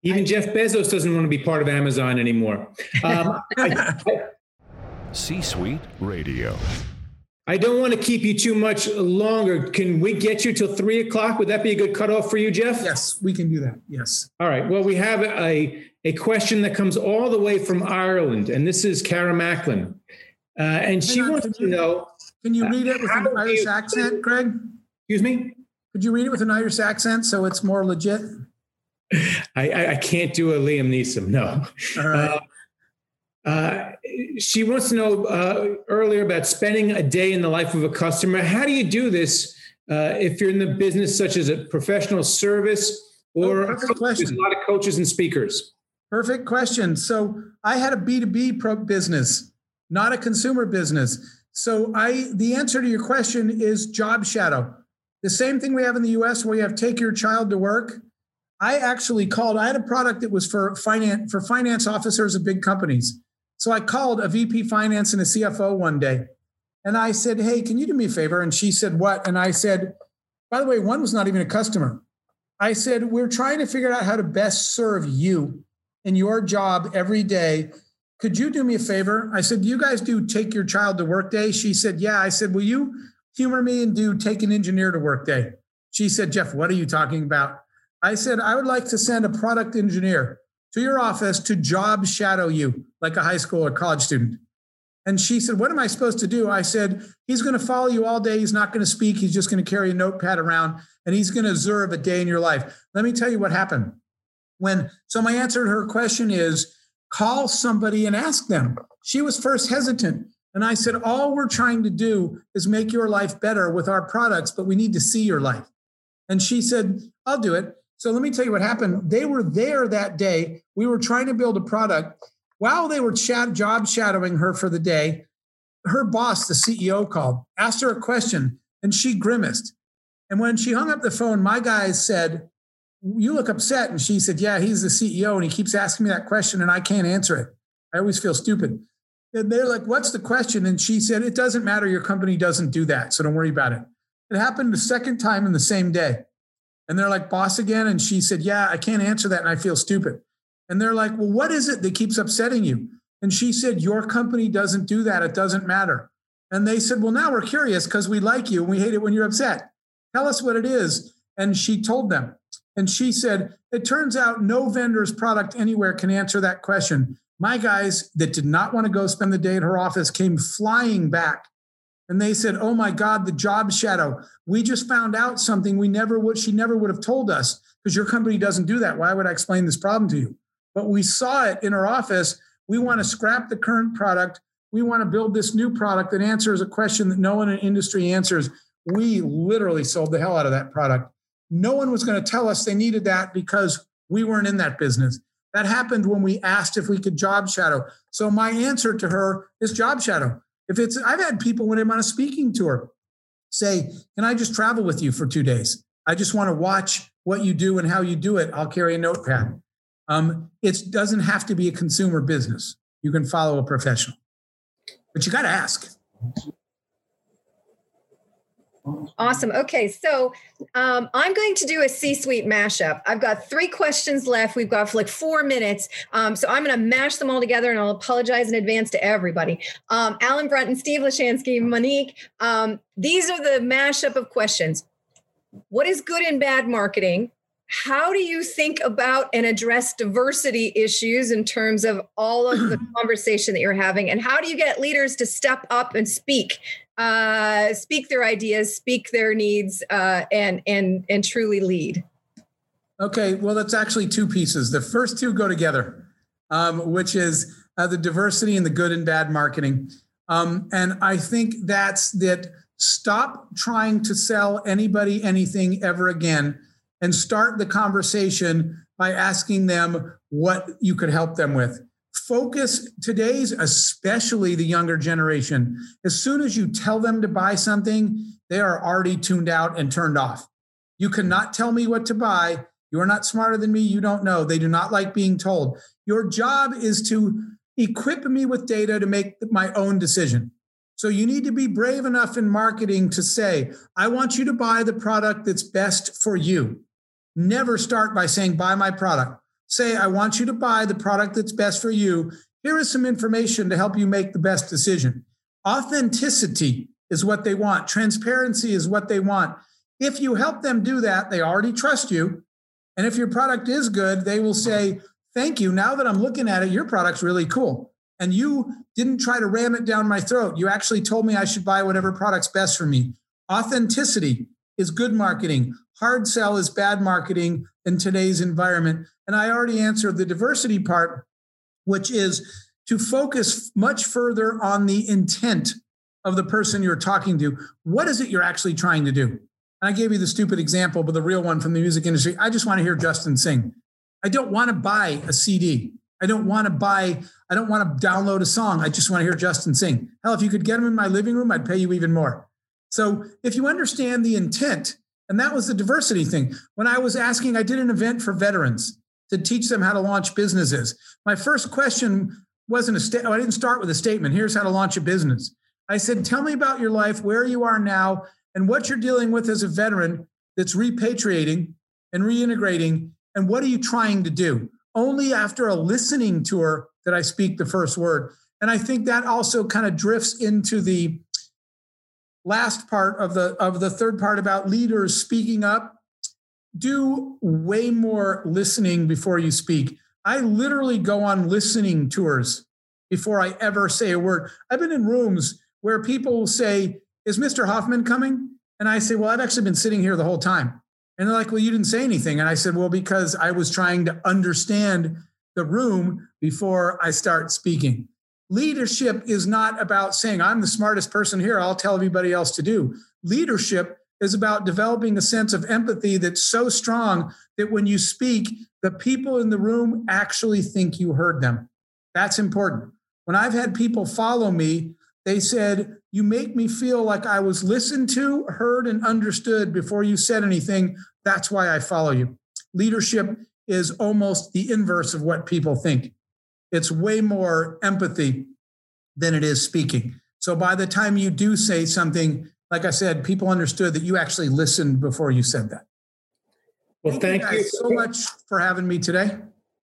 Even Jeff Bezos doesn't want to be part of Amazon anymore. Um, C Suite Radio. I don't want to keep you too much longer. Can we get you till three o'clock? Would that be a good cutoff for you, Jeff? Yes, we can do that. Yes. All right. Well, we have a, a question that comes all the way from Ireland, and this is Kara Macklin. Uh, and she on, wants to know Can you read it with an Irish you, accent, Greg? Excuse me? Could you read it with an Irish accent so it's more legit? I, I, can't do a Liam Neeson. No. Uh, uh, she wants to know uh, earlier about spending a day in the life of a customer. How do you do this uh, if you're in the business such as a professional service or oh, there's a lot of coaches and speakers? Perfect question. So I had a B2B pro business, not a consumer business. So I the answer to your question is job shadow. The same thing we have in the US where you have take your child to work I actually called. I had a product that was for finance for finance officers of big companies. So I called a VP finance and a CFO one day. And I said, Hey, can you do me a favor? And she said, What? And I said, By the way, one was not even a customer. I said, We're trying to figure out how to best serve you in your job every day. Could you do me a favor? I said, you guys do take your child to work day? She said, Yeah. I said, Will you humor me and do take an engineer to work day? She said, Jeff, what are you talking about? I said, I would like to send a product engineer to your office to job shadow you like a high school or college student. And she said, What am I supposed to do? I said, He's going to follow you all day. He's not going to speak. He's just going to carry a notepad around and he's going to observe a day in your life. Let me tell you what happened. When, so my answer to her question is call somebody and ask them. She was first hesitant. And I said, All we're trying to do is make your life better with our products, but we need to see your life. And she said, I'll do it. So let me tell you what happened. They were there that day. We were trying to build a product. While they were chat, job shadowing her for the day, her boss, the CEO, called, asked her a question, and she grimaced. And when she hung up the phone, my guys said, You look upset. And she said, Yeah, he's the CEO, and he keeps asking me that question, and I can't answer it. I always feel stupid. And they're like, What's the question? And she said, It doesn't matter. Your company doesn't do that. So don't worry about it. It happened the second time in the same day. And they're like, boss again? And she said, yeah, I can't answer that. And I feel stupid. And they're like, well, what is it that keeps upsetting you? And she said, your company doesn't do that. It doesn't matter. And they said, well, now we're curious because we like you and we hate it when you're upset. Tell us what it is. And she told them. And she said, it turns out no vendor's product anywhere can answer that question. My guys that did not want to go spend the day at her office came flying back and they said, "Oh my God, the job shadow. We just found out something we never would. She never would have told us because your company doesn't do that. Why would I explain this problem to you?" But we saw it in our office. We want to scrap the current product. We want to build this new product that answers a question that no one in industry answers. We literally sold the hell out of that product. No one was going to tell us they needed that because we weren't in that business. That happened when we asked if we could job shadow. So my answer to her is job shadow. If it's, I've had people when I'm on a speaking tour say, Can I just travel with you for two days? I just want to watch what you do and how you do it. I'll carry a notepad. Um, it doesn't have to be a consumer business. You can follow a professional, but you got to ask. Awesome. Okay, so um, I'm going to do a C-suite mashup. I've got three questions left. We've got like four minutes, um, so I'm going to mash them all together, and I'll apologize in advance to everybody. Um, Alan Brunton, Steve Lishansky, Monique. Um, these are the mashup of questions. What is good and bad marketing? How do you think about and address diversity issues in terms of all of the conversation that you're having? And how do you get leaders to step up and speak uh, speak their ideas speak their needs uh, and and and truly lead? Okay well that's actually two pieces. The first two go together um, which is uh, the diversity and the good and bad marketing. Um, and i think that's that stop trying to sell anybody anything ever again and start the conversation by asking them what you could help them with. Focus today's, especially the younger generation. As soon as you tell them to buy something, they are already tuned out and turned off. You cannot tell me what to buy. You are not smarter than me. You don't know. They do not like being told. Your job is to equip me with data to make my own decision. So you need to be brave enough in marketing to say, I want you to buy the product that's best for you. Never start by saying, buy my product. Say, I want you to buy the product that's best for you. Here is some information to help you make the best decision. Authenticity is what they want, transparency is what they want. If you help them do that, they already trust you. And if your product is good, they will say, Thank you. Now that I'm looking at it, your product's really cool. And you didn't try to ram it down my throat. You actually told me I should buy whatever product's best for me. Authenticity is good marketing. Hard sell is bad marketing in today's environment. And I already answered the diversity part, which is to focus much further on the intent of the person you're talking to. What is it you're actually trying to do? And I gave you the stupid example, but the real one from the music industry. I just want to hear Justin sing. I don't want to buy a CD. I don't want to buy, I don't want to download a song. I just want to hear Justin sing. Hell, if you could get him in my living room, I'd pay you even more. So if you understand the intent, and that was the diversity thing. When I was asking, I did an event for veterans to teach them how to launch businesses. My first question wasn't a sta- oh, I didn't start with a statement. Here's how to launch a business. I said, tell me about your life, where you are now, and what you're dealing with as a veteran that's repatriating and reintegrating, and what are you trying to do? Only after a listening tour did I speak the first word. And I think that also kind of drifts into the last part of the of the third part about leaders speaking up. Do way more listening before you speak. I literally go on listening tours before I ever say a word. I've been in rooms where people say, Is Mr. Hoffman coming? And I say, Well, I've actually been sitting here the whole time. And they're like, Well, you didn't say anything. And I said, Well, because I was trying to understand the room before I start speaking. Leadership is not about saying, I'm the smartest person here, I'll tell everybody else to do. Leadership is about developing a sense of empathy that's so strong that when you speak, the people in the room actually think you heard them. That's important. When I've had people follow me, they said, You make me feel like I was listened to, heard, and understood before you said anything. That's why I follow you. Leadership is almost the inverse of what people think. It's way more empathy than it is speaking. So by the time you do say something, like I said, people understood that you actually listened before you said that. Well, thank, thank you, you so much for having me today.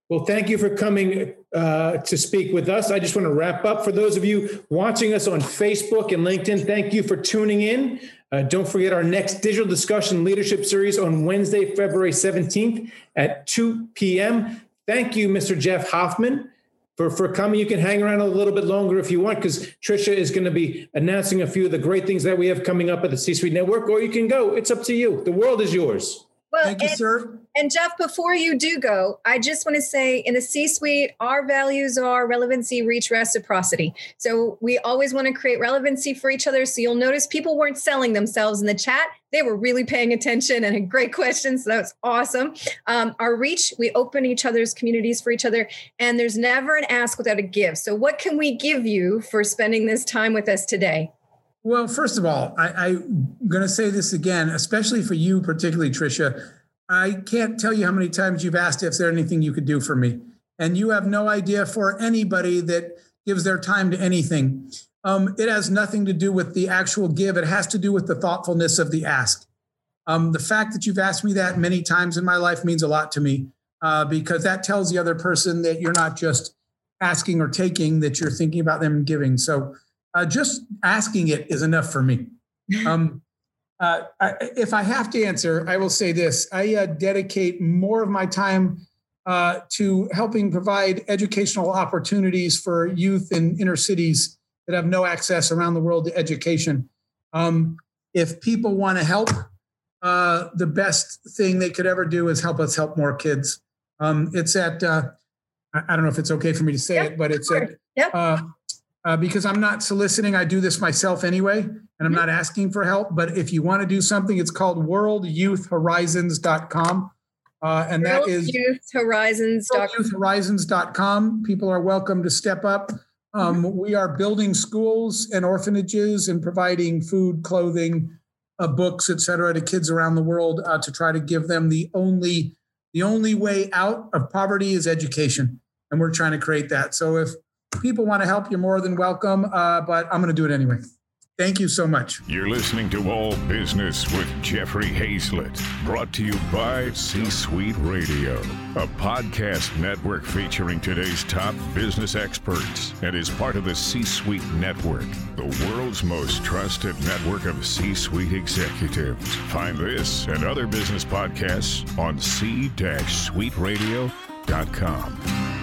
Well, thank you for coming uh, to speak with us. I just want to wrap up. For those of you watching us on Facebook and LinkedIn, thank you for tuning in. Uh, don't forget our next digital discussion leadership series on Wednesday, February 17th at 2 p.m. Thank you, Mr. Jeff Hoffman for, for coming. You can hang around a little bit longer if you want, because Trisha is going to be announcing a few of the great things that we have coming up at the C Suite Network, or you can go. It's up to you. The world is yours. Well, Thank you, and, sir. And Jeff, before you do go, I just want to say in the C suite, our values are relevancy, reach, reciprocity. So we always want to create relevancy for each other. So you'll notice people weren't selling themselves in the chat. They were really paying attention and had great questions. So that was awesome. Um, our reach, we open each other's communities for each other. And there's never an ask without a give. So what can we give you for spending this time with us today? Well, first of all, I, am going to say this again, especially for you, particularly Tricia. I can't tell you how many times you've asked if there's anything you could do for me, and you have no idea for anybody that gives their time to anything. Um, it has nothing to do with the actual give. It has to do with the thoughtfulness of the ask. Um, the fact that you've asked me that many times in my life means a lot to me uh, because that tells the other person that you're not just asking or taking, that you're thinking about them giving. So uh, just asking it is enough for me. Um, uh, I, if I have to answer, I will say this: I uh, dedicate more of my time uh, to helping provide educational opportunities for youth in inner cities that have no access around the world to education. Um, if people want to help, uh, the best thing they could ever do is help us help more kids. Um, it's at uh, I don't know if it's okay for me to say it, but it's at yep uh, because I'm not soliciting. I do this myself anyway, and I'm not asking for help. But if you want to do something, it's called worldyouthhorizons.com. Uh, and that is youthhorizons.com. youthhorizons.com. People are welcome to step up. Um, mm-hmm. We are building schools and orphanages and providing food, clothing, uh, books, etc., to kids around the world uh, to try to give them the only the only way out of poverty is education, and we're trying to create that. So if people want to help, you're more than welcome. Uh, but I'm going to do it anyway. Thank you so much. You're listening to All Business with Jeffrey Hayzlett, brought to you by C Suite Radio, a podcast network featuring today's top business experts and is part of the C Suite Network, the world's most trusted network of C Suite executives. Find this and other business podcasts on c-suiteradio.com.